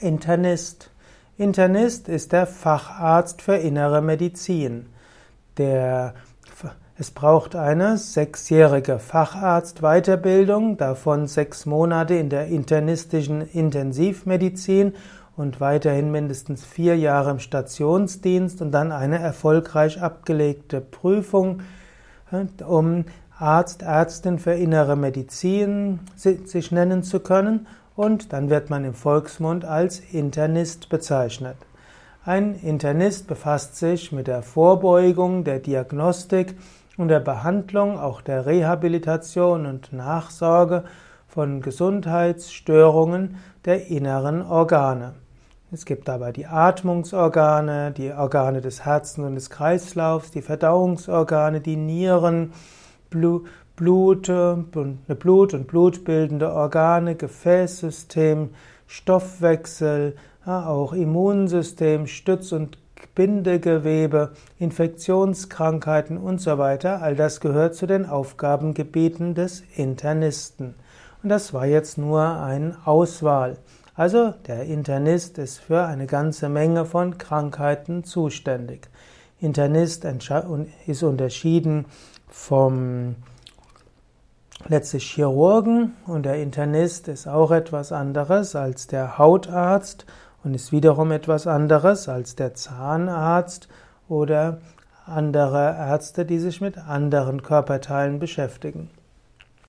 Internist. Internist ist der Facharzt für innere Medizin. Der, es braucht eine sechsjährige Facharztweiterbildung, davon sechs Monate in der internistischen Intensivmedizin und weiterhin mindestens vier Jahre im Stationsdienst und dann eine erfolgreich abgelegte Prüfung, um Arzt, Ärztin für innere Medizin sich nennen zu können und dann wird man im Volksmund als Internist bezeichnet. Ein Internist befasst sich mit der Vorbeugung, der Diagnostik und der Behandlung, auch der Rehabilitation und Nachsorge von Gesundheitsstörungen der inneren Organe. Es gibt dabei die Atmungsorgane, die Organe des Herzens und des Kreislaufs, die Verdauungsorgane, die Nieren, Blut, Blut und blutbildende Organe, Gefäßsystem, Stoffwechsel, auch Immunsystem, Stütz- und Bindegewebe, Infektionskrankheiten und so weiter. All das gehört zu den Aufgabengebieten des Internisten. Und das war jetzt nur eine Auswahl. Also der Internist ist für eine ganze Menge von Krankheiten zuständig. Internist ist unterschieden vom letztlich Chirurgen und der Internist ist auch etwas anderes als der Hautarzt und ist wiederum etwas anderes als der Zahnarzt oder andere Ärzte, die sich mit anderen Körperteilen beschäftigen.